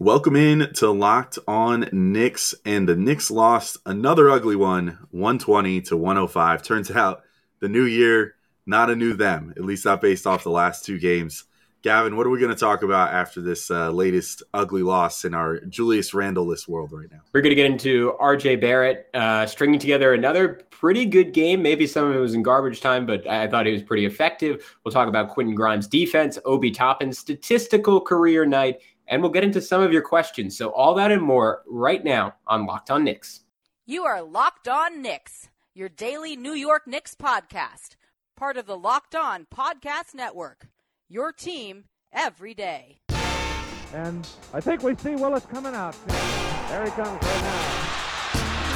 Welcome in to Locked On Knicks, and the Knicks lost another ugly one, 120 to 105. Turns out the new year, not a new them, at least not based off the last two games. Gavin, what are we going to talk about after this uh, latest ugly loss in our Julius Randle-less world right now? We're going to get into RJ Barrett uh, stringing together another pretty good game. Maybe some of it was in garbage time, but I thought he was pretty effective. We'll talk about Quentin Grimes' defense, Obi Toppin's statistical career night, and we'll get into some of your questions. So, all that and more right now on Locked On Knicks. You are Locked On Knicks, your daily New York Knicks podcast, part of the Locked On Podcast Network. Your team every day. And I think we see Willis coming out. There he comes right now.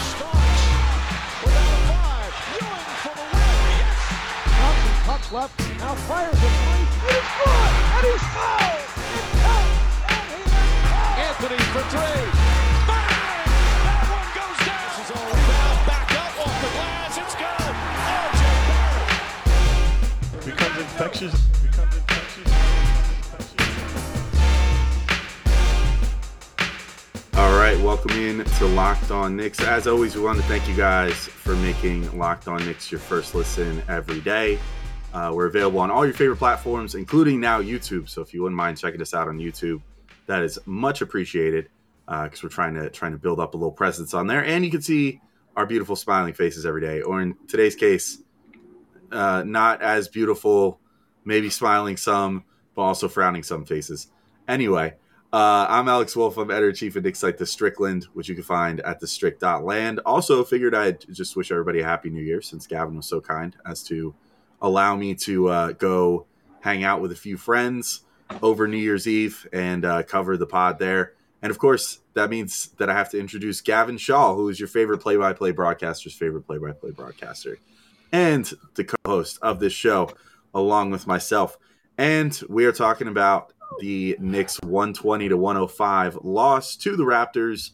Starks without a five. Ewing for the win. Yes. Thompson cuts left. Now fires it. He's good. And he's fouled. Anthony for three. Infectious. All right, welcome in to Locked On Knicks. As always, we want to thank you guys for making Locked On Knicks your first listen every day. Uh, we're available on all your favorite platforms, including now YouTube. So if you wouldn't mind checking us out on YouTube, that is much appreciated because we're trying to trying to build up a little presence on there, and you can see our beautiful smiling faces every day. Or in today's case, uh, not as beautiful, maybe smiling some, but also frowning some faces. Anyway, uh, I'm Alex Wolfe. I'm editor chief of Knicks Like The Strickland, which you can find at thestrict.land. Also, figured I'd just wish everybody a happy new year since Gavin was so kind as to allow me to uh, go hang out with a few friends over New Year's Eve and uh, cover the pod there. And of course, that means that I have to introduce Gavin Schall, who is your favorite play by play broadcaster's favorite play by play broadcaster and the co host of this show, along with myself. And we are talking about the Knicks 120 to 105 loss to the Raptors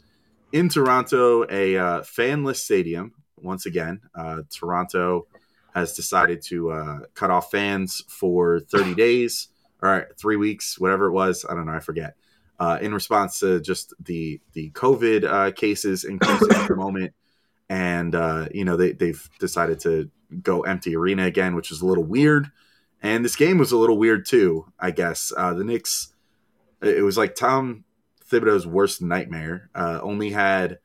in Toronto, a uh, fanless stadium. Once again, uh, Toronto has decided to uh, cut off fans for 30 days or three weeks, whatever it was. I don't know, I forget. Uh, in response to just the the COVID uh, cases increasing at the moment, and uh, you know they they've decided to go empty arena again, which is a little weird. And this game was a little weird too, I guess. Uh, the Knicks, it was like Tom Thibodeau's worst nightmare. Uh, only had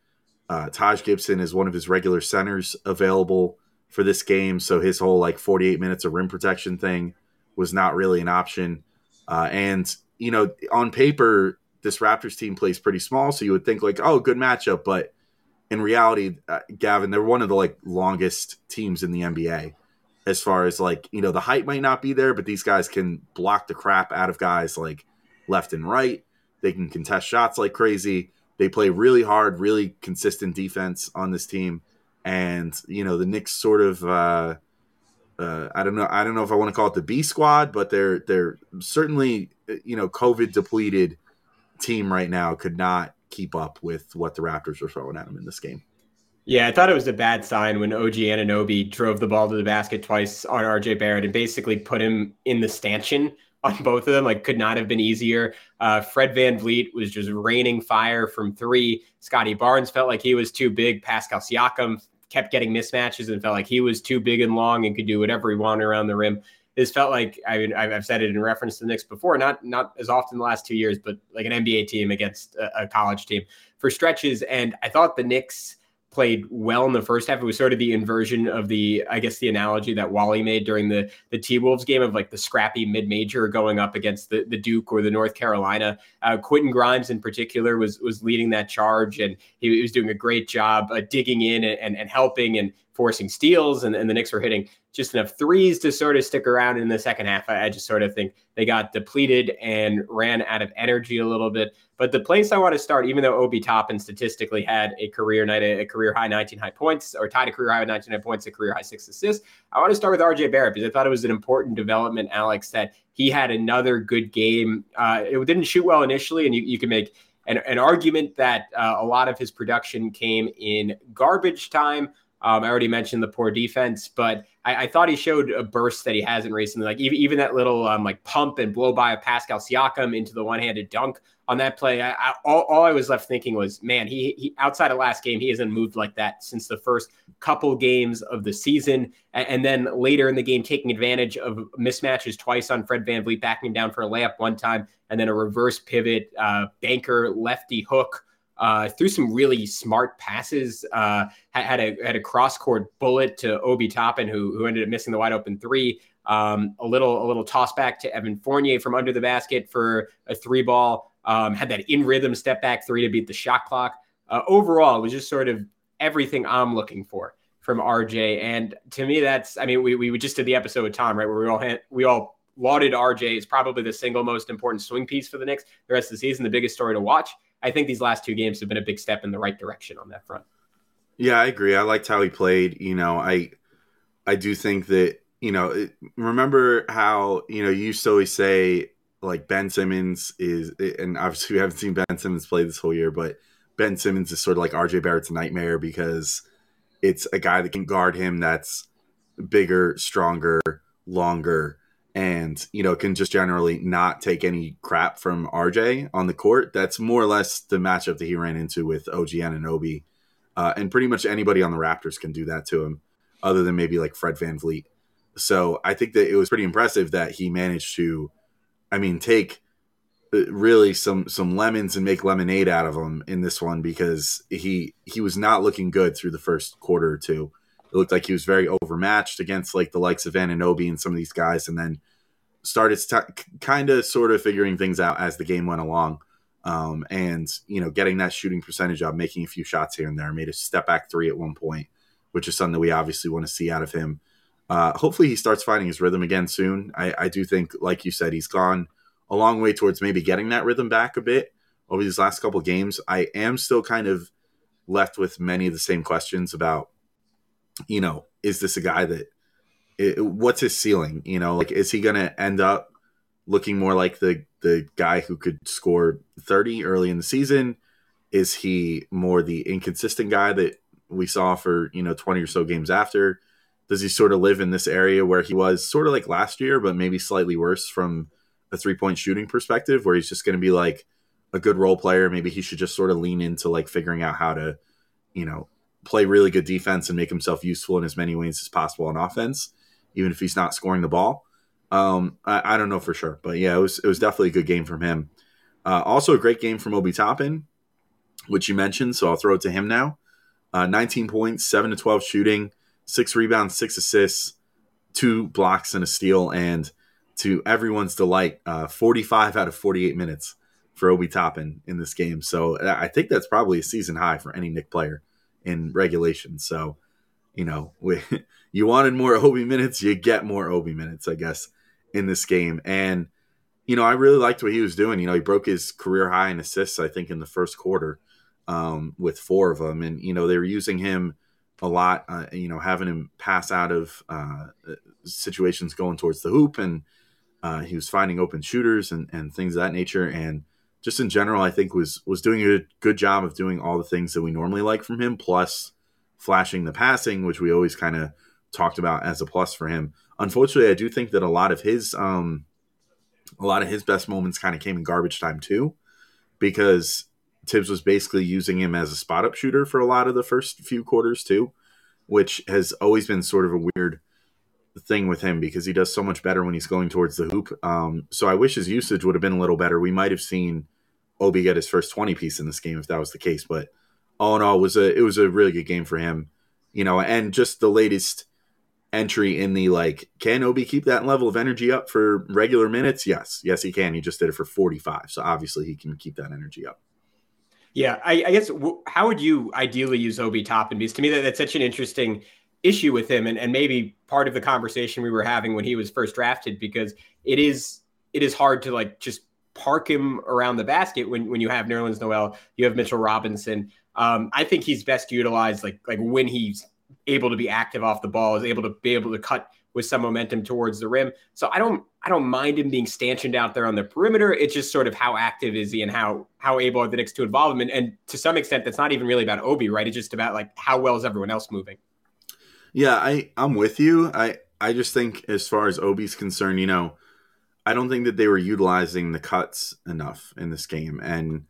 uh, Taj Gibson as one of his regular centers available for this game, so his whole like 48 minutes of rim protection thing was not really an option. Uh, and you know, on paper, this Raptors team plays pretty small, so you would think like, oh, good matchup, but in reality, uh, Gavin, they're one of the like longest teams in the NBA as far as like you know the height might not be there, but these guys can block the crap out of guys like left and right. They can contest shots like crazy. They play really hard, really consistent defense on this team, and you know the Knicks sort of. Uh, uh, I don't know. I don't know if I want to call it the B squad, but they're they're certainly you know COVID depleted team right now could not keep up with what the Raptors were throwing at them in this game. Yeah, I thought it was a bad sign when OG Anunoby drove the ball to the basket twice on RJ Barrett and basically put him in the stanchion on both of them. Like, could not have been easier. Uh, Fred VanVleet was just raining fire from three. Scottie Barnes felt like he was too big. Pascal Siakam kept getting mismatches and felt like he was too big and long and could do whatever he wanted around the rim. This felt like I mean I've said it in reference to the Knicks before, not not as often the last two years, but like an NBA team against a, a college team for stretches. And I thought the Knicks played well in the first half. It was sort of the inversion of the, I guess, the analogy that Wally made during the the T Wolves game of like the scrappy mid major going up against the, the Duke or the North Carolina. Uh, Quentin Grimes in particular was was leading that charge, and he, he was doing a great job uh, digging in and, and, and helping and forcing steals, and, and the Knicks were hitting just enough threes to sort of stick around in the second half. I, I, just sort of think they got depleted and ran out of energy a little bit. But the place I want to start, even though Obi Toppin statistically had a career night, a, career high 19 high points, or tied a career high with 19 high points, a career high six assists, I want to start with RJ Barrett because I thought it was an important development, Alex, that he had another good game. Uh, it didn't shoot well initially, and you, you can make an, an argument that uh, a lot of his production came in garbage time. Um, I already mentioned the poor defense, but I, I, thought he showed a burst that he hasn't recently. Like even, even that little um, like pump and blow by of Pascal Siakam into the one handed dunk on that play, I, I, all, all I was left thinking was, man, he, he outside of last game, he hasn't moved like that since the first couple games of the season. And, and then later in the game, taking advantage of mismatches twice on Fred VanVleet, backing him down for a layup one time, and then a reverse pivot, uh, banker, lefty hook. Uh, threw some really smart passes. Uh, had, a had a cross court bullet to Obi Toppin, who who ended up missing the wide open three. Um, a little a little toss back to Evan Fournier from under the basket for a three ball. Um, had that in rhythm step back three to beat the shot clock. Uh, overall, it was just sort of everything I'm looking for from RJ. And to me, that's I mean, we, we just did the episode with Tom, right, where we all had, we all lauded RJ as probably the single most important swing piece for the Knicks the rest of the season, the biggest story to watch. I think these last two games have been a big step in the right direction on that front. Yeah, I agree. I liked how he played. You know, I I do think that you know, remember how you know you used to always say like Ben Simmons is, and obviously we haven't seen Ben Simmons play this whole year, but Ben Simmons is sort of like RJ Barrett's nightmare because it's a guy that can guard him that's bigger, stronger, longer, and you know can just generally not take any crap from RJ on the court. That's more or less the matchup that he ran into with OG Anunoby, uh, and pretty much anybody on the Raptors can do that to him, other than maybe like Fred Van VanVleet. So I think that it was pretty impressive that he managed to I mean, take uh, really some some lemons and make lemonade out of them in this one because he he was not looking good through the first quarter or two. It looked like he was very overmatched against like the likes of Anunoby and some of these guys, and then started st- kind of sort of figuring things out as the game went along. Um, and you know, getting that shooting percentage up, making a few shots here and there, made a step back three at one point, which is something that we obviously want to see out of him. Uh, hopefully, he starts finding his rhythm again soon. I, I, do think, like you said, he's gone a long way towards maybe getting that rhythm back a bit over these last couple games. I am still kind of left with many of the same questions about, you know, is this a guy that, it, what's his ceiling? You know, like, is he going to end up looking more like the the guy who could score 30 early in the season? Is he more the inconsistent guy that we saw for, you know, 20 or so games after? does he sort of live in this area where he was sort of like last year, but maybe slightly worse from a three point shooting perspective, where he's just going to be like a good role player? Maybe he should just sort of lean into like figuring out how to, you know, play really good defense and make himself useful in as many ways as possible on offense, even if he's not scoring the ball. Um, I, I don't know for sure, but yeah, it was it was definitely a good game from him. Uh, also, a great game from Obi Toppin, which you mentioned, so I'll throw it to him now. Uh, 19 points, 7 to 12 shooting, six rebounds, six assists, two blocks, and a steal. And to everyone's delight, uh, 45 out of 48 minutes for Obi Toppin in this game. So uh, I think that's probably a season high for any Knick player in regulation. So, you know, we, you wanted more Obi minutes, you get more Obi minutes, I guess, in this game. And, you know, I really liked what he was doing. You know, he broke his career high in assists, I think, in the first quarter um, with four of them. And, you know, they were using him a lot. Uh, you know, having him pass out of uh, situations going towards the hoop, and uh, he was finding open shooters and, and things of that nature. And just in general, I think was was doing a good job of doing all the things that we normally like from him, plus flashing the passing, which we always kind of talked about as a plus for him. Unfortunately, I do think that a lot of his um, a lot of his best moments kind of came in garbage time too, because Thibs was basically using him as a spot up shooter for a lot of the first few quarters too, which has always been sort of a weird thing with him because he does so much better when he's going towards the hoop. Um, so I wish his usage would have been a little better. We might have seen Obi get his first 20 piece in this game if that was the case, but all in all, it was a it was a really good game for him, you know, and just the latest entry in the like, can Obi keep that level of energy up for regular minutes? Yes, yes, he can. He just did it for 45, so obviously he can keep that energy up. Yeah, I, I guess how would you ideally use Obi Toppin? Because to me, that, that's such an interesting issue with him, and, and maybe part of the conversation we were having when he was first drafted, because it is it is hard to like just park him around the basket when when you have Nerlens Noel, you have Mitchell Robinson. Um, I think he's best utilized like like when he's able to be active off the ball, is able to be able to cut with some momentum towards the rim. So I don't I don't mind him being stanchioned out there on the perimeter. It's just sort of how active is he and how how able are the Knicks to involve him. And, and to some extent, that's not even really about Obi, right? It's just about like how well is everyone else moving. Yeah, I I'm with you. I I just think as far as Obi's concerned, you know, I don't think that they were utilizing the cuts enough in this game, and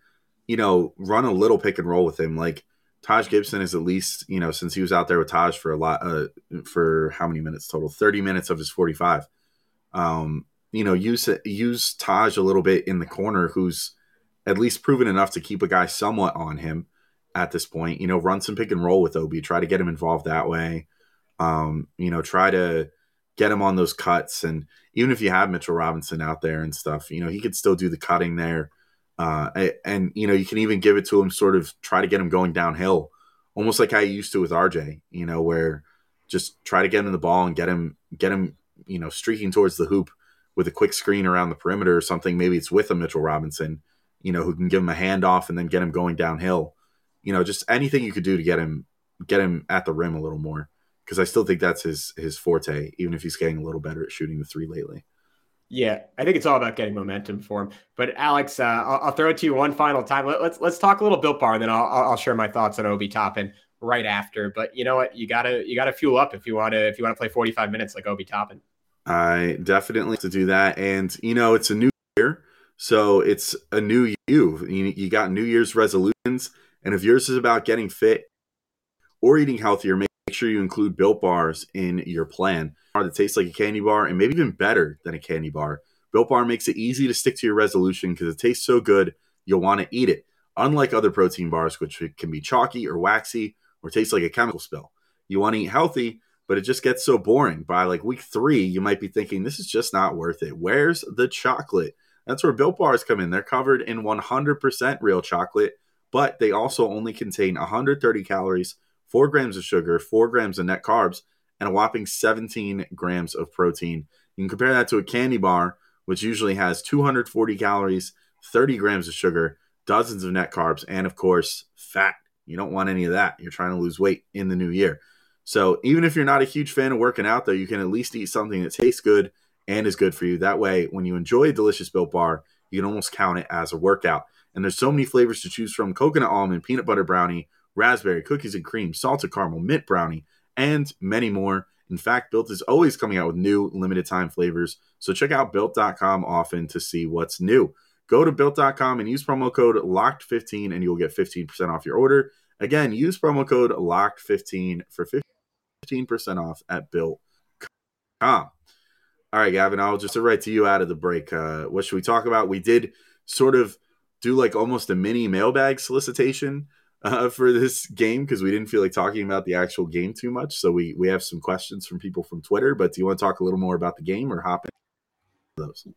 you know, run a little pick and roll with him. Like Taj Gibson is at least you know since he was out there with Taj for a lot uh, for how many minutes total? Thirty minutes of his forty five. Um, you know, use use Taj a little bit in the corner, who's at least proven enough to keep a guy somewhat on him at this point. You know, run some pick and roll with Obi, try to get him involved that way. Um, you know, try to get him on those cuts, and even if you have Mitchell Robinson out there and stuff, you know, he could still do the cutting there. Uh, and you know, you can even give it to him, sort of try to get him going downhill, almost like I used to with RJ. You know, where just try to get him the ball and get him get him, you know, streaking towards the hoop with a quick screen around the perimeter or something. Maybe it's with a Mitchell Robinson, you know, who can give him a handoff and then get him going downhill. You know, just anything you could do to get him get him at the rim a little more because I still think that's his his forte, even if he's getting a little better at shooting the three lately. Yeah, I think it's all about getting momentum for him. But Alex, uh, I'll, I'll, throw it to you one final time. Let, us let's, let's talk a little Built Bar, and then I'll, I'll share my thoughts on Obi Toppin right after. But you know what? You gotta you gotta fuel up if you want to if you want to play 45 minutes like Obi Toppin. I definitely to do that, and you know it's a new year, so it's a new you. You, you got New Year's resolutions, and if yours is about getting fit or eating healthier, make sure you include Built Bars in your plan that tastes like a candy bar and maybe even better than a candy bar. Built Bar makes it easy to stick to your resolution because it tastes so good you'll want to eat it. Unlike other protein bars, which can be chalky or waxy or taste like a chemical spill. You want to eat healthy, but it just gets so boring. By like week three, you might be thinking, this is just not worth it. Where's the chocolate? That's where Built Bars come in. They're covered in 100% real chocolate, but they also only contain 130 calories, 4 grams of sugar, 4 grams of net carbs, and a whopping 17 grams of protein. You can compare that to a candy bar, which usually has 240 calories, 30 grams of sugar, dozens of net carbs, and of course, fat. You don't want any of that. You're trying to lose weight in the new year. So even if you're not a huge fan of working out, though, you can at least eat something that tastes good and is good for you. That way, when you enjoy a delicious built bar, you can almost count it as a workout. And there's so many flavors to choose from coconut almond, peanut butter brownie, raspberry, cookies and cream, salted caramel, mint brownie, and many more. In fact, Built is always coming out with new limited time flavors. So check out built.com often to see what's new. Go to built.com and use promo code LOCKED15 and you'll get 15% off your order. Again, use promo code LOCKED15 for 15% off at built.com. All right, Gavin, I'll just write to you out of the break. Uh, what should we talk about? We did sort of do like almost a mini mailbag solicitation uh, for this game because we didn't feel like talking about the actual game too much. So we we have some questions from people from Twitter. But do you want to talk a little more about the game or hop into those?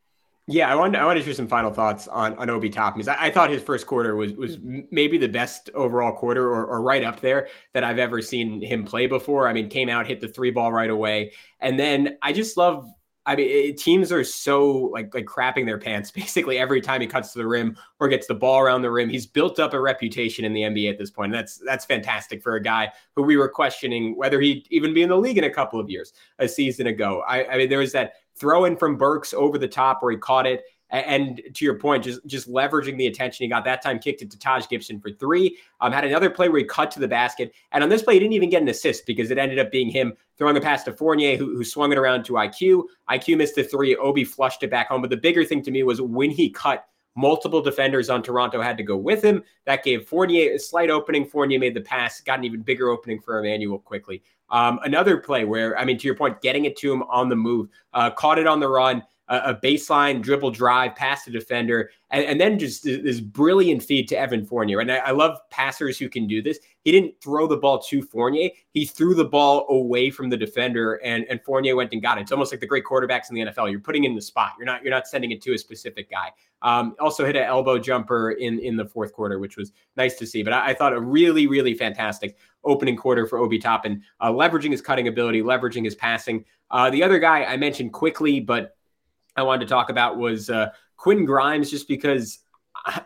Yeah, I want I want to share some final thoughts on on Obi Toppin I, I, thought his first quarter was was maybe the best overall quarter or, or right up there that I've ever seen him play before. I mean, came out, hit the three ball right away, and then I just love I mean, it, teams are so like like crapping their pants basically every time he cuts to the rim or gets the ball around the rim. He's built up a reputation in the NBA at this point. And that's that's fantastic for a guy who we were questioning whether he'd even be in the league in a couple of years, a season ago. I, I mean, there was that throw in from Burks over the top where he caught it and to your point, just just leveraging the attention he got that time, kicked it to Taj Gibson for three. Um, had another play where he cut to the basket, and on this play, he didn't even get an assist because it ended up being him throwing a pass to Fournier, who, who swung it around to IQ. IQ missed the three. Obi flushed it back home. But the bigger thing to me was when he cut multiple defenders on Toronto had to go with him. That gave Fournier a slight opening. Fournier made the pass, got an even bigger opening for Immanuel Quickley. Um, another play where, I mean, to your point, getting it to him on the move, uh, caught it on the run a, baseline dribble drive past the defender, and, and then just this brilliant feed to Evan Fournier. And I, I, love passers who can do this. He didn't throw the ball to Fournier; he threw the ball away from the defender, and and Fournier went and got it. It's almost like the great quarterbacks in the NFL. You're putting in the spot. You're not you're not sending it to a specific guy. Um, also hit an elbow jumper in in the fourth quarter, which was nice to see. But I, I thought a really really fantastic opening quarter for Obi Toppin, uh, leveraging his cutting ability, leveraging his passing. Uh, the other guy I mentioned quickly, but I wanted to talk about was uh, Quinn Grimes, just because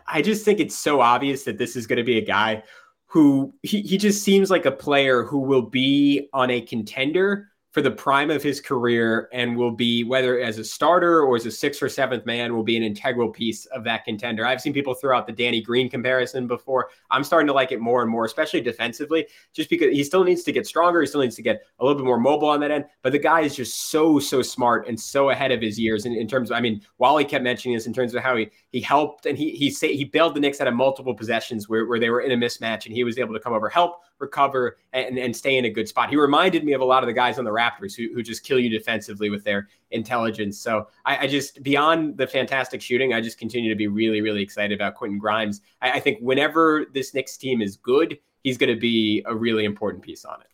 I just think it's so obvious that this is going to be a guy who he, he just seems like a player who will be on a contender for the prime of his career and will be whether as a starter or as a sixth or seventh man will be an integral piece of that contender. I've seen people throw out the Danny Green comparison before. I'm starting to like it more and more, especially defensively, just because he still needs to get stronger. He still needs to get a little bit more mobile on that end. But the guy is just so, so smart and so ahead of his years in, in terms of, I mean, Wally kept mentioning this in terms of how he he helped and he he say he bailed the Knicks out of multiple possessions where, where they were in a mismatch and he was able to come over, help, recover, and, and stay in a good spot. He reminded me of a lot of the guys on the Raptors who, who just kill you defensively with their intelligence. So I, I, just beyond the fantastic shooting, I just continue to be really, really excited about Quentin Grimes. I, I think whenever this Knicks team is good, he's going to be a really important piece on it.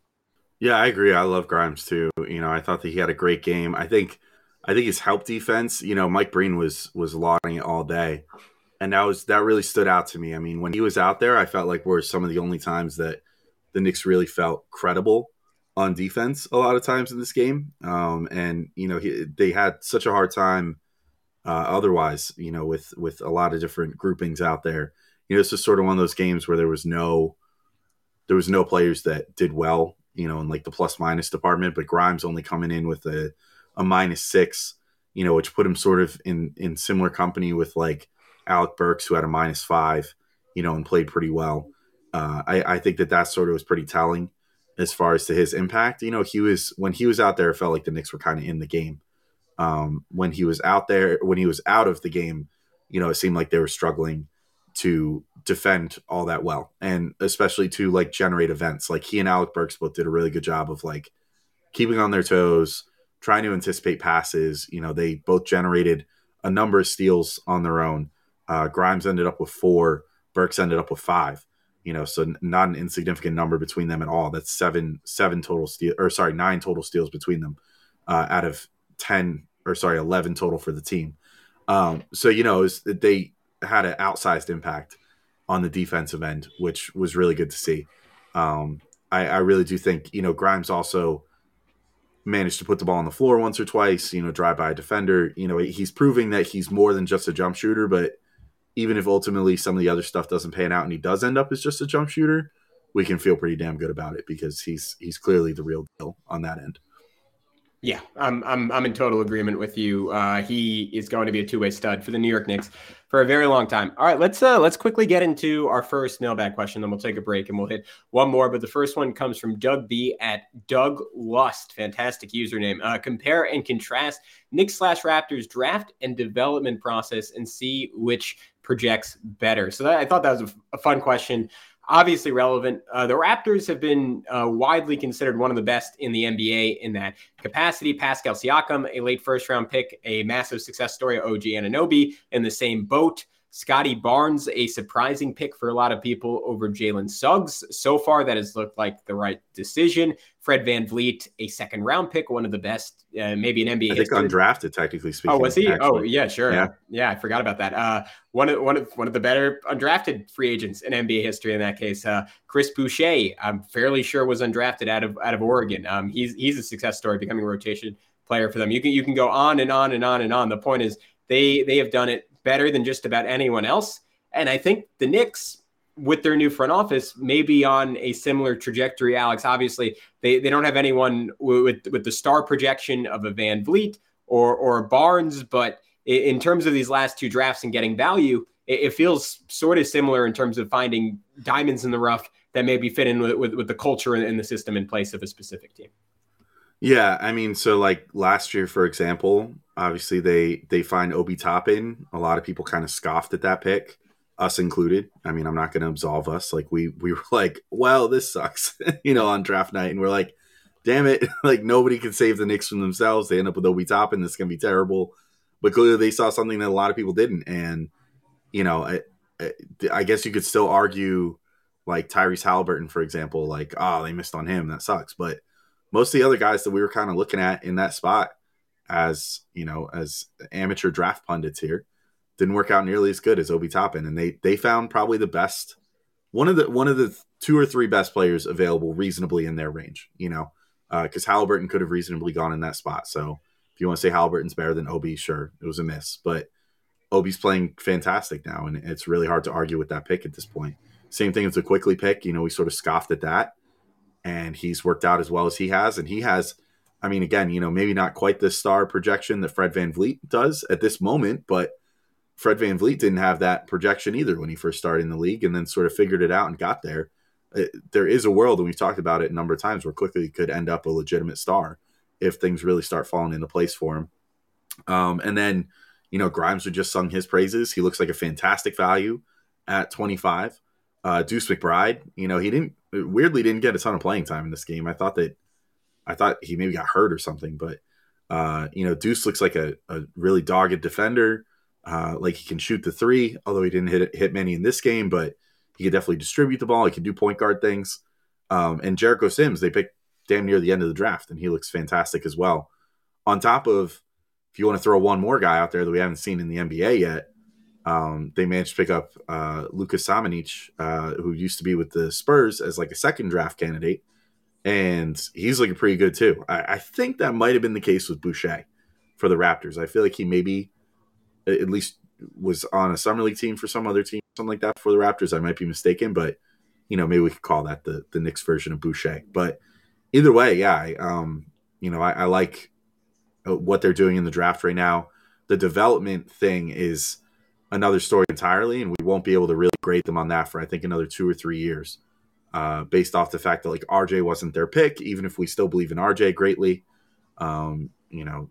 Yeah, I agree. I love Grimes too. You know, I thought that he had a great game. I think I think his help defense, you know, Mike Breen was was lauding it all day. And that was that really stood out to me. I mean, when he was out there, I felt like were some of the only times that the Knicks really felt credible on defense a lot of times in this game. Um, and you know, he, they had such a hard time uh, otherwise. You know, with with a lot of different groupings out there. You know, this was sort of one of those games where there was no there was no players that did well. You know, in like the plus minus department, but Grimes only coming in with a a minus six. You know, which put him sort of in in similar company with like Alec Burks, who had a minus five. You know, and played pretty well. Uh, I, I think that that sort of was pretty telling as far as to his impact. You know, he was when he was out there, it felt like the Knicks were kind of in the game. Um, when he was out there, when he was out of the game, you know, it seemed like they were struggling to defend all that well, and especially to like generate events. Like he and Alec Burks both did a really good job of like keeping on their toes, trying to anticipate passes. You know, they both generated a number of steals on their own. Uh, Grimes ended up with four. Burks ended up with five you know, so not an insignificant number between them at all. That's seven seven total steal or sorry nine total steals between them uh, out of ten or sorry eleven total for the team. Um, so you know was, they had an outsized impact on the defensive end, which was really good to see. Um, I, I really do think you know Grimes also managed to put the ball on the floor once or twice. You know, drive by a defender. You know, he's proving that he's more than just a jump shooter, but even if ultimately some of the other stuff doesn't pan out and he does end up as just a jump shooter, we can feel pretty damn good about it because he's he's clearly the real deal on that end. Yeah, I'm I'm I'm in total agreement with you. Uh, he is going to be a two way stud for the New York Knicks for a very long time. All right, let's uh, let's quickly get into our first mailbag question, then we'll take a break and we'll hit one more. But the first one comes from Doug B at Doug Lust, fantastic username. Uh, compare and contrast Knicks slash Raptors draft and development process and see which projects better? So that, I thought that was a, fun question. Obviously relevant. Uh, the Raptors have been uh, widely considered one of the best in the NBA in that capacity. Pascal Siakam, a late first round pick, a massive success story. OG Anunoby in the same boat. Scottie Barnes, a surprising pick for a lot of people over Jalen Suggs. So far, that has looked like the right decision. Fred VanVleet, a second round pick, one of the best, uh, maybe an NBA. I think undrafted, technically speaking. Oh, was he? Actually. Oh, yeah, sure. Yeah. yeah, I forgot about that. Uh, one of one of one of the better undrafted free agents in NBA history. In that case, uh, Chris Boucher, I'm fairly sure was undrafted out of out of Oregon. Um, he's he's a success story, becoming a rotation player for them. You can you can go on and on and on and on. The point is they they have done it better than just about anyone else. And I think the Knicks, with their new front office, may be on a similar trajectory. Alex, obviously, they, they don't have anyone with with the star projection of a VanVleet or or Barnes, but in terms of these last two drafts and getting value, it, it feels sort of similar in terms of finding diamonds in the rough that maybe fit in with, with, with the culture and the system in place of a specific team. Yeah, I mean, so like last year, for example, obviously they they find Obi Toppin. A lot of people kind of scoffed at that pick, us included. I mean, I'm not going to absolve us. Like we we were like, well, this sucks, you know, on draft night, and we're like, damn it, like nobody can save the Knicks from themselves. They end up with Obi Toppin. This is going to be terrible. But clearly, they saw something that a lot of people didn't, and you know, I, I guess you could still argue like Tyrese Halliburton, for example, like, oh, they missed on him. That sucks, but most of the other guys that we were kind of looking at in that spot as you know as amateur draft pundits here didn't work out nearly as good as Obi Toppin, and they they found probably the best one of the one of the two or three best players available reasonably in their range. You know, because uh, Halliburton could have reasonably gone in that spot. So if you want to say Halliburton's better than Obi, sure, it was a miss, but Obi's playing fantastic now, and it's really hard to argue with that pick at this point. Same thing as the Quickley pick. You know, we sort of scoffed at that and he's worked out as well as he has. And he has I mean, again, you know, maybe not quite the star projection that Fred VanVleet does at this moment, but Fred VanVleet didn't have that projection either when he first started in the league and then sort of figured it out and got there. It, there is a world, and we've talked about it a number of times, where Quickley could end up a legitimate star if things really start falling into place for him. Um, and then, you know, Grimes would just sung his praises. He looks like a fantastic value at 25. Uh, Deuce McBride, you know, he didn't weirdly didn't get a ton of playing time in this game. I thought that I thought he maybe got hurt or something, but uh, you know, Deuce looks like a, a really dogged defender. Uh, like he can shoot the three, although he didn't hit hit many in this game, but he could definitely distribute the ball. He can do point guard things. Um, and Jericho Sims, they picked damn near the end of the draft, and he looks fantastic as well. On top of, if you want to throw one more guy out there that we haven't seen in the NBA yet, um, they managed to pick up uh, Lucas Samanic, uh, who used to be with the Spurs as like a second draft candidate, and he's looking pretty good too. I, I think that might have been the case with Boucher for the Raptors. I feel like he maybe at least was on a summer league team for some other team, something like that for the Raptors. I might be mistaken, but you know maybe we could call that the the Knicks version of Boucher. But either way, yeah, I, um, you know I, I like uh, what they're doing in the draft right now. The development thing is another story entirely, and we won't be able to really grade them on that for I think another two or three years, uh, based off the fact that like RJ wasn't their pick, even if we still believe in RJ greatly. Um, you know,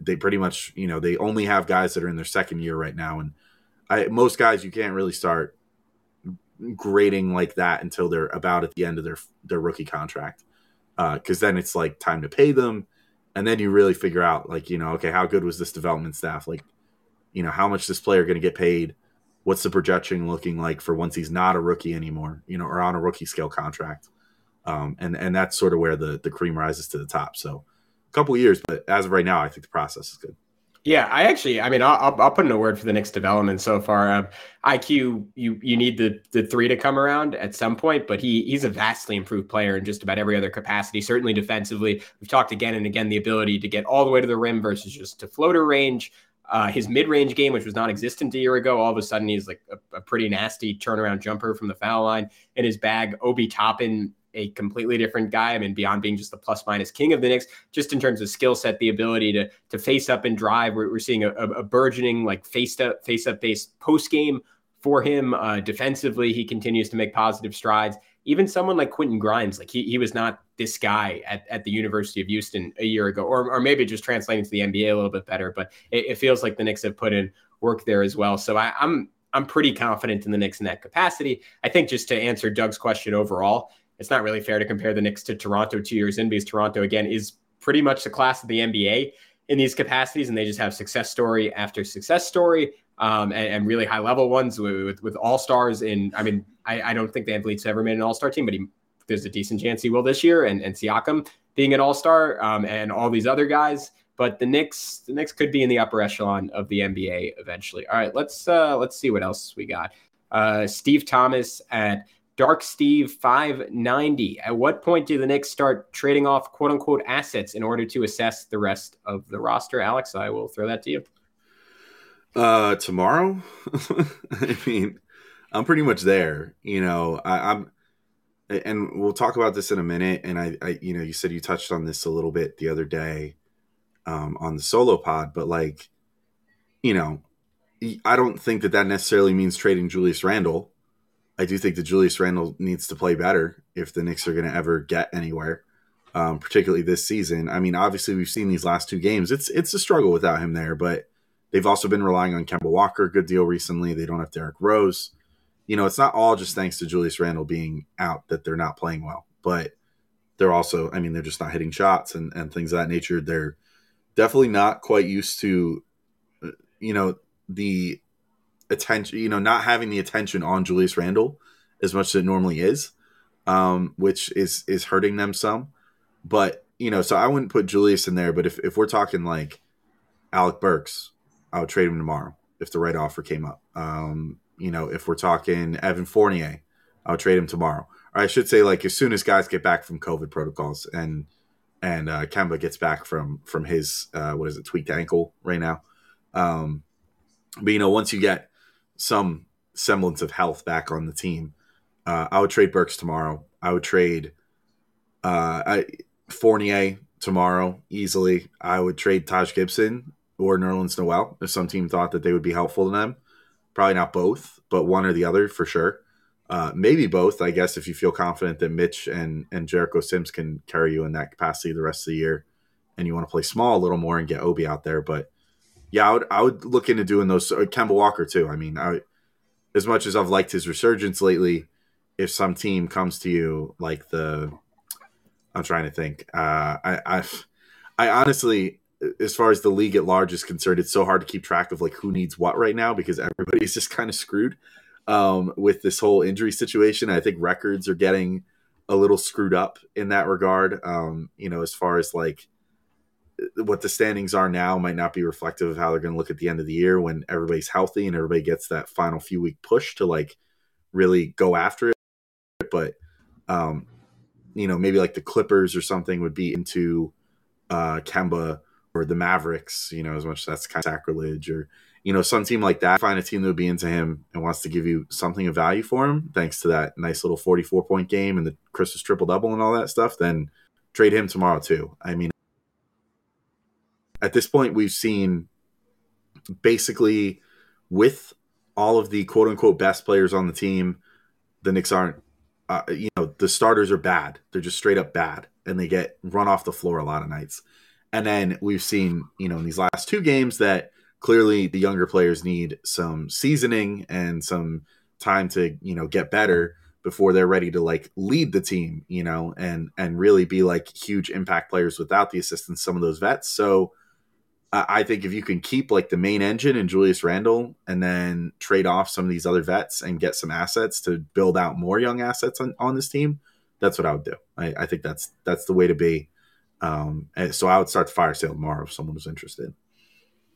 they pretty much you know they only have guys that are in their second year right now, and I, most guys you can't really start grading like that until they're about at the end of their their rookie contract, Uh, because uh, then it's like time to pay them. And then you really figure out, like, you know, okay, how good was this development staff? Like, you know how much this player going to get paid what's the projection looking like for once he's not a rookie anymore you know or on a rookie scale contract um, and and that's sort of where the the cream rises to the top so couple years but as of right now i think the process is good yeah, I actually, I mean, I'll, I'll put in a word for the Knicks development so far. Um, IQ, you you need the the three to come around at some point, but he he's a vastly improved player in just about every other capacity. Certainly defensively, we've talked again and again the ability to get all the way to the rim versus just to floater range. Uh, his mid-range game, which was non-existent a year ago, all of a sudden he's like a, a, pretty nasty turnaround jumper from the foul line in his bag. Obi Toppin, a completely different guy. I mean, beyond being just the plus-minus king of the Knicks, just in terms of skill set, the ability to to face up and drive. We're, we're seeing a, a, burgeoning like face-up face-up based post game for him. Uh, defensively, he continues to make positive strides even someone like Quentin Grimes, like he, he was not this guy at, at the University of Houston a year ago, or, or maybe just translating to the NBA a little bit better. But it, it feels like the Knicks have put in work there as well. So I, I'm I'm pretty confident in the Knicks in that capacity. I think just to answer Doug's question overall, it's not really fair to compare the Knicks to Toronto two years in because Toronto again is pretty much the class of the NBA in these capacities, and they just have success story after success story um, and, and, really high level ones with, with, all stars. In I mean, I, I don't think VanVleet's ever made an all star team, but he, there's a decent chance he will this year. And, and Siakam being an all star um, and all these other guys. But the Knicks, the Knicks could be in the upper echelon of the NBA eventually. All right, let's uh, let's see what else we got. Uh, Steve Thomas at Dark Steve 590. At what point do the Knicks start trading off quote unquote assets in order to assess the rest of the roster? Alex, I will throw that to you. Uh, tomorrow. I mean, I'm pretty much there. You know, I, am and we'll talk about this in a minute. And I, I, you know, you said you touched on this a little bit the other day, um, on the solo pod, but like, you know, I don't think that that necessarily means trading Julius Randle. I do think that Julius Randle needs to play better if the Knicks are going to ever get anywhere, um, particularly this season. I mean, obviously we've seen these last two games. It's it's a struggle without him there, but They've also been relying on Kemba Walker a good deal recently. They don't have Derrick Rose. You know, it's not all just thanks to Julius Randle being out that they're not playing well, but they're also, I mean, they're just not hitting shots and, and things of that nature. They're definitely not quite used to, uh, you know, the attention, you know, not having the attention on Julius Randle as much as it normally is, um, which is is hurting them some. But you know, so I wouldn't put Julius in there. But if if we're talking like Alec Burks, I would trade him tomorrow if the right offer came up. Um, you know, if we're talking Evan Fournier, I would trade him tomorrow. Or I should say, like as soon as guys get back from COVID protocols and and uh, Kemba gets back from from his uh, what is it tweaked ankle right now. Um, but you know, once you get some semblance of health back on the team, uh, I would trade Burks tomorrow. I would trade uh, I, Fournier tomorrow easily. I would trade Taj Gibson or Nerlens Noel if some team thought that they would be helpful to them. Probably not both, but one or the other for sure. Uh, maybe both, I guess, if you feel confident that Mitch and and Jericho Sims can carry you in that capacity the rest of the year, and you want to play small a little more and get Obi out there. But yeah, I would I would look into doing those. Uh, Kemba Walker too. I mean, I, as much as I've liked his resurgence lately, if some team comes to you like the, I'm trying to think. Uh, I I've, I honestly, as far as the league at large is concerned, it's so hard to keep track of like who needs what right now because everybody's just kind of screwed um, with this whole injury situation. I think records are getting a little screwed up in that regard. Um, you know, as far as like what the standings are now might not be reflective of how they're going to look at the end of the year when everybody's healthy and everybody gets that final few week push to like really go after it. But, um, you know, maybe like the Clippers or something would be into uh, Kemba or the Mavericks, you know, as much as that's kind of sacrilege or, you know, some team like that, find a team that would be into him and wants to give you something of value for him, thanks to that nice little 44 point game and the Christmas triple double and all that stuff, then trade him tomorrow too. I mean, at this point, we've seen basically with all of the quote unquote best players on the team, the Knicks aren't, uh, you know, the starters are bad. They're just straight up bad and they get run off the floor a lot of nights. And then we've seen, you know, in these last two games that clearly the younger players need some seasoning and some time to, you know, get better before they're ready to like lead the team, you know, and and really be like huge impact players without the assistance some of those vets. So I think if you can keep like the main engine and Julius Randle and then trade off some of these other vets and get some assets to build out more young assets on, on this team, that's what I would do. I, I think that's that's the way to be. Um, and so I would start the fire sale tomorrow if someone was interested.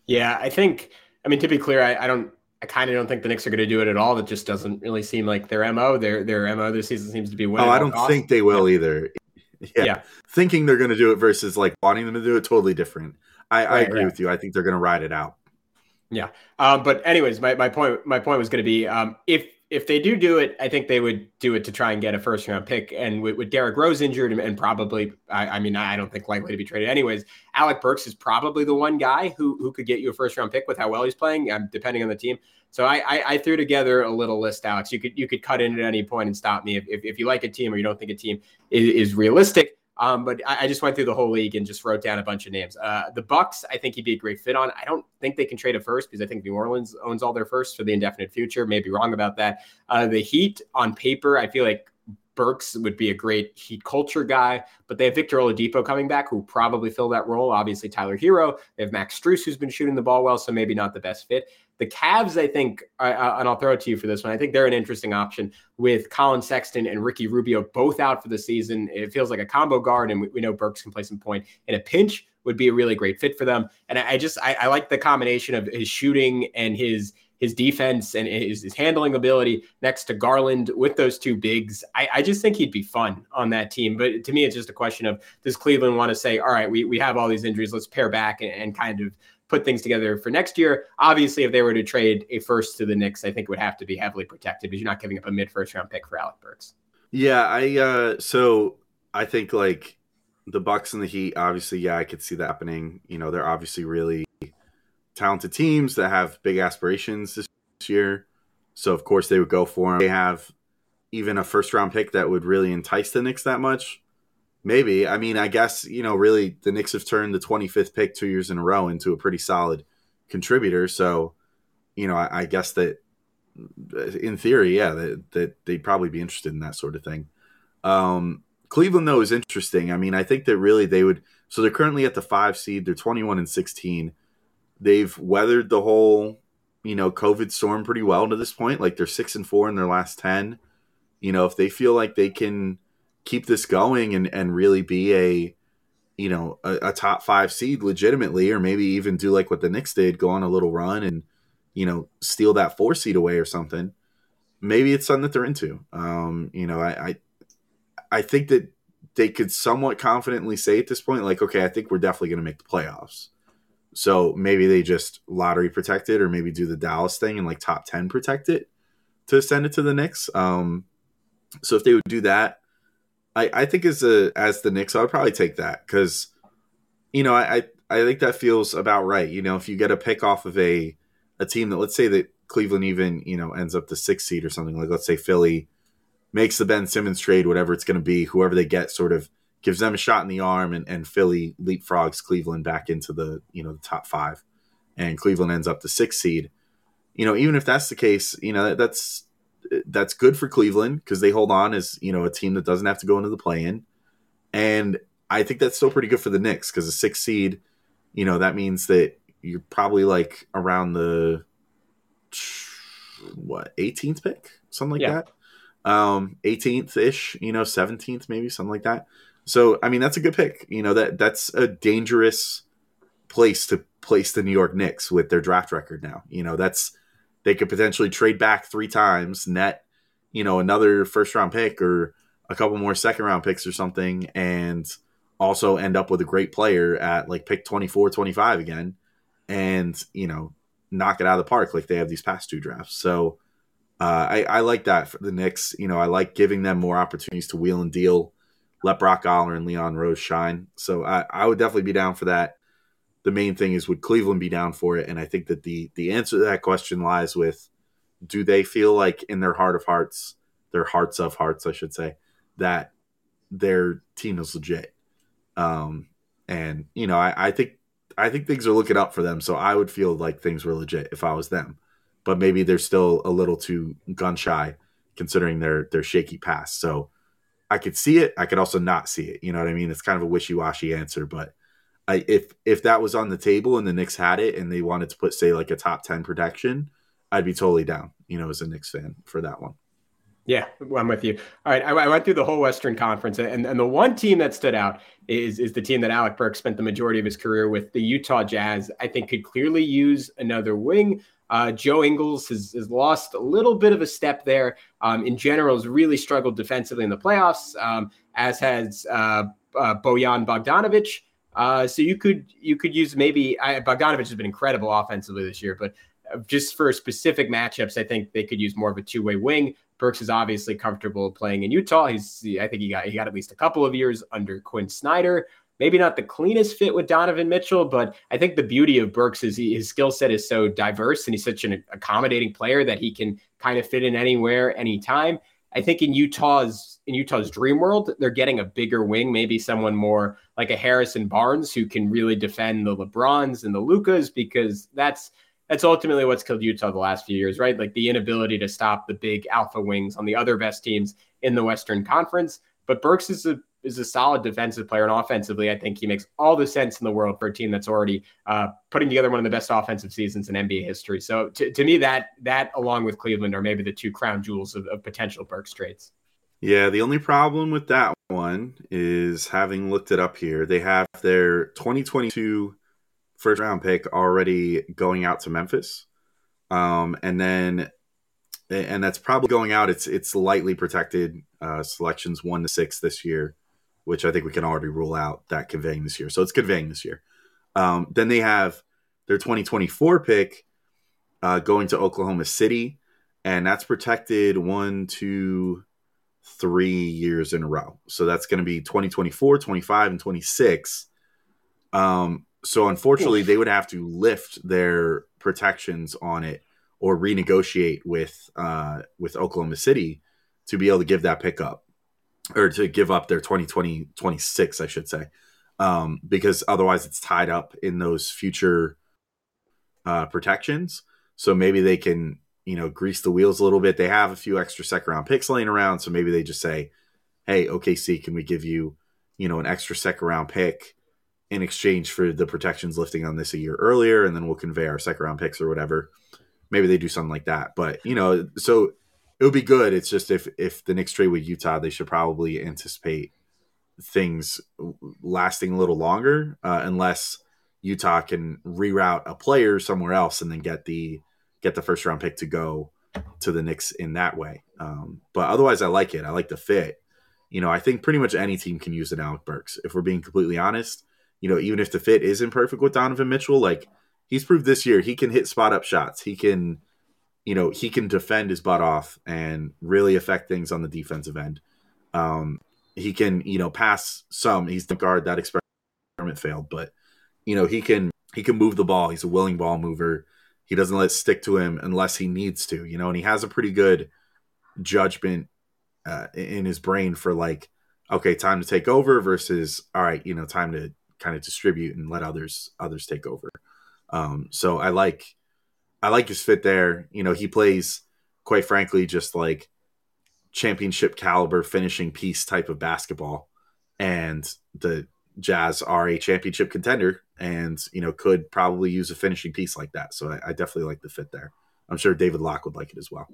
Yeah, I think. I mean, to be clear, I, I don't. I kind of don't think the Knicks are going to do it at all. That just doesn't really seem like their mo. Their their mo this season seems to be winning. Oh, I don't think they will either. Yeah. yeah. thinking they're going to do it versus like wanting them to do it totally different. I, right, I agree right. with you. I think they're going to ride it out. Yeah. Um, but anyways, my, my point my point was going to be um, if if they do do it, I think they would do it to try and get a first round pick. And with, with Derrick Rose injured and, and probably, I, I, mean, I don't think likely to be traded anyways. Alec Burks is probably the one guy who who could get you a first round pick with how well he's playing, um, depending on the team. So I, I, I threw together a little list, Alex. You could you could cut in at any point and stop me if, if, if you like a team or you don't think a team is, is realistic. Um, but I, I, just went through the whole league and just wrote down a bunch of names. Uh, the Bucks, I think he'd be a great fit on. I don't think they can trade a first because I think New Orleans owns all their firsts for the indefinite future. Maybe wrong about that. Uh, the Heat, on paper, I feel like Burks would be a great Heat culture guy, but they have Victor Oladipo coming back, who probably fill that role. Obviously, Tyler Herro. They have Max Strus, who's been shooting the ball well, so maybe not the best fit. The Cavs, I think, uh, and I'll throw it to you for this one. I think they're an interesting option with Collin Sexton and Ricky Rubio both out for the season. It feels like a combo guard, and we, we know Burks can play some point in a pinch. Would be a really great fit for them. And I, I just I, I like the combination of his shooting and his his defense and his, his, handling ability next to Garland with those two bigs. I, I, just think he'd be fun on that team. But to me, it's just a question of does Cleveland want to say, all right, we, we have all these injuries, let's pare back and, and kind of put things together for next year. Obviously, if they were to trade a first to the Knicks, I think it would have to be heavily protected because you're not giving up a mid first round pick for Alec Burks. Yeah, I uh so I think like the Bucks and the Heat, obviously, yeah, I could see that happening. You know, they're obviously really talented teams that have big aspirations this year. So of course they would go for them. They have even a first round pick that would really entice the Knicks that much. Maybe. I mean, I guess, you know, really the Knicks have turned the 25th pick two years in a row into a pretty solid contributor. So, you know, I, I guess that in theory, yeah, that, that they'd probably be interested in that sort of thing. Um, Cleveland, though, is interesting. I mean, I think that really they would. So they're currently at the five seed. They're 21 and 16. They've weathered the whole, you know, COVID storm pretty well to this point. Like they're six and four in their last 10. You know, if they feel like they can keep this going and and really be a you know a, a, top five seed legitimately, or maybe even do like what the Knicks did, go on a little run and you know steal that four seed away or something. Maybe it's something that they're into. Um, you know, I, I I think that they could somewhat confidently say at this point, like, okay, I think we're definitely going to make the playoffs. So maybe they just lottery protect it, or maybe do the Dallas thing and like top ten protect it to send it to the Knicks. Um, so if they would do that, I, I think as a as the Knicks, I would probably take that because you know, I, I I think that feels about right. You know, if you get a pick off of a a team that let's say that Cleveland even you know ends up the sixth seed or something like let's say Philly makes the Ben Simmons trade, whatever it's going to be, whoever they get sort of gives them a shot in the arm, and, and Philly leapfrogs Cleveland back into the you know the top five, and Cleveland ends up the sixth seed. You know, even if that's the case, you know that's that's good for Cleveland because they hold on as you know a team that doesn't have to go into the play-in, and I think that's still pretty good for the Knicks because a six seed, you know, that means that you're probably like around the what 18th pick, something like Yeah. that. Um, 18th ish, you know, 17th maybe something like that. So I mean, that's a good pick. You know that that's a dangerous place to place the New York Knicks with their draft record now. You know, that's they could potentially trade back three times, net, you know, another first round pick or a couple more second round picks or something, and also end up with a great player at like pick 24, 25 again, and, you know, knock it out of the park like they have these past two drafts. So uh, I, I like that for the Knicks. You know, I like giving them more opportunities to wheel and deal, let Brock Aller and Leon Rose shine. So I, I would definitely be down for that the main thing is would Cleveland be down for it? And I think that the the answer to that question lies with do they feel like in their heart of hearts, their hearts of hearts, I should say, that their team is legit. Um, and you know, I, I think I think things are looking up for them. So I would feel like things were legit if I was them. But maybe they're still a little too gun shy considering their their shaky past. So I could see it. I could also not see it. You know what I mean? It's kind of a wishy washy answer, but I, if if that was on the table and the Knicks had it and they wanted to put say like a top ten protection, I'd be totally down. You know, as a Knicks fan for that one. Yeah, I'm with you. All right, I, I went through the whole Western Conference, and, and the one team that stood out is is the team that Alec Burks spent the majority of his career with, the Utah Jazz. I think could clearly use another wing. Uh, Joe Ingles has, has lost a little bit of a step there. Um, in general, has really struggled defensively in the playoffs, um, as has uh, uh, Bojan Bogdanovic. Uh, so you could you could use maybe I, Bogdanovic has been incredible offensively this year, but uh, just for specific matchups, I think they could use more of a two way wing. Burks is obviously comfortable playing in Utah. He's I think he got he got at least a couple of years under Quin Snyder. Maybe not the cleanest fit with Donovan Mitchell, but I think the beauty of Burks is he, his skill set is so diverse and he's such an accommodating player that he can kind of fit in anywhere, anytime. I think in Utah's in Utah's dream world, they're getting a bigger wing, maybe someone more like a Harrison Barnes who can really defend the LeBrons and the Lukas, because that's that's ultimately what's killed Utah the last few years, right? Like the inability to stop the big alpha wings on the other best teams in the Western Conference. But Burks is a is a solid defensive player, and offensively, I think he makes all the sense in the world for a team that's already uh, putting together one of the best offensive seasons in NBA history. So to, to me, that that along with Cleveland are maybe the two crown jewels of, of potential Burks trades. Yeah, the only problem with that one is having looked it up here, they have their 2022 first round pick already going out to Memphis. Um, and then and that's probably going out. It's it's lightly protected uh, selections one to six this year, which I think we can already rule out that conveying this year. So it's conveying this year. Um, then they have their 2024 pick uh, going to Oklahoma City, and that's protected one, two, three years in a row. So that's going to be 2024, 25, and 26. Um, so unfortunately, they would have to lift their protections on it or renegotiate with uh, with Oklahoma City to be able to give that pick up or to give up their 2020 26 I should say. Um, because otherwise it's tied up in those future uh, protections. So maybe they can you know grease the wheels a little bit. They have a few extra second round picks laying around. So maybe they just say hey OKC can we give you you know an extra second round pick in exchange for the protections lifting on this a year earlier and then we'll convey our second round picks or whatever. Maybe they do something like that. But you know, so it would be good. It's just if if the Knicks trade with Utah, they should probably anticipate things lasting a little longer, uh, unless Utah can reroute a player somewhere else and then get the get the first round pick to go to the Knicks in that way. Um, but otherwise, I like it. I like the fit. You know, I think pretty much any team can use an Alec Burks. If we're being completely honest, you know, even if the fit isn't perfect with Donovan Mitchell, like he's proved this year he can hit spot up shots. He can, you know, he can defend his butt off and really affect things on the defensive end. Um, he can, you know, pass some. He's the guard that experiment failed, but you know, he can he can move the ball. He's a willing ball mover. He doesn't let it stick to him unless he needs to, you know, and he has a pretty good judgment uh, in his brain for like, okay, time to take over versus all right, you know, time to kind of distribute and let others others take over. Um, so I like I like his fit there. You know, he plays quite frankly just like championship caliber finishing piece type of basketball, and the Jazz are a championship contender, and you know could probably use a finishing piece like that. So I, I definitely like the fit there. I'm sure David Locke would like it as well.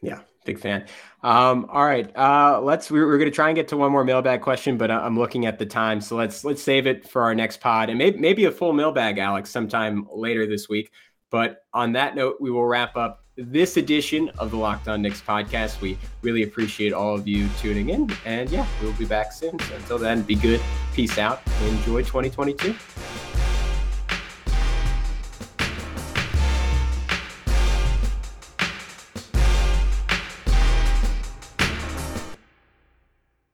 Yeah, big fan. Um, all right, uh, let's. We're, we're going to try and get to one more mailbag question, but I'm looking at the time, so let's let's save it for our next pod, and maybe maybe a full mailbag, Alex, sometime later this week. But on that note, we will wrap up this edition of the Locked On Knicks podcast. We really appreciate all of you tuning in, and yeah, we'll be back soon. So until then, be good, peace out, enjoy 2022.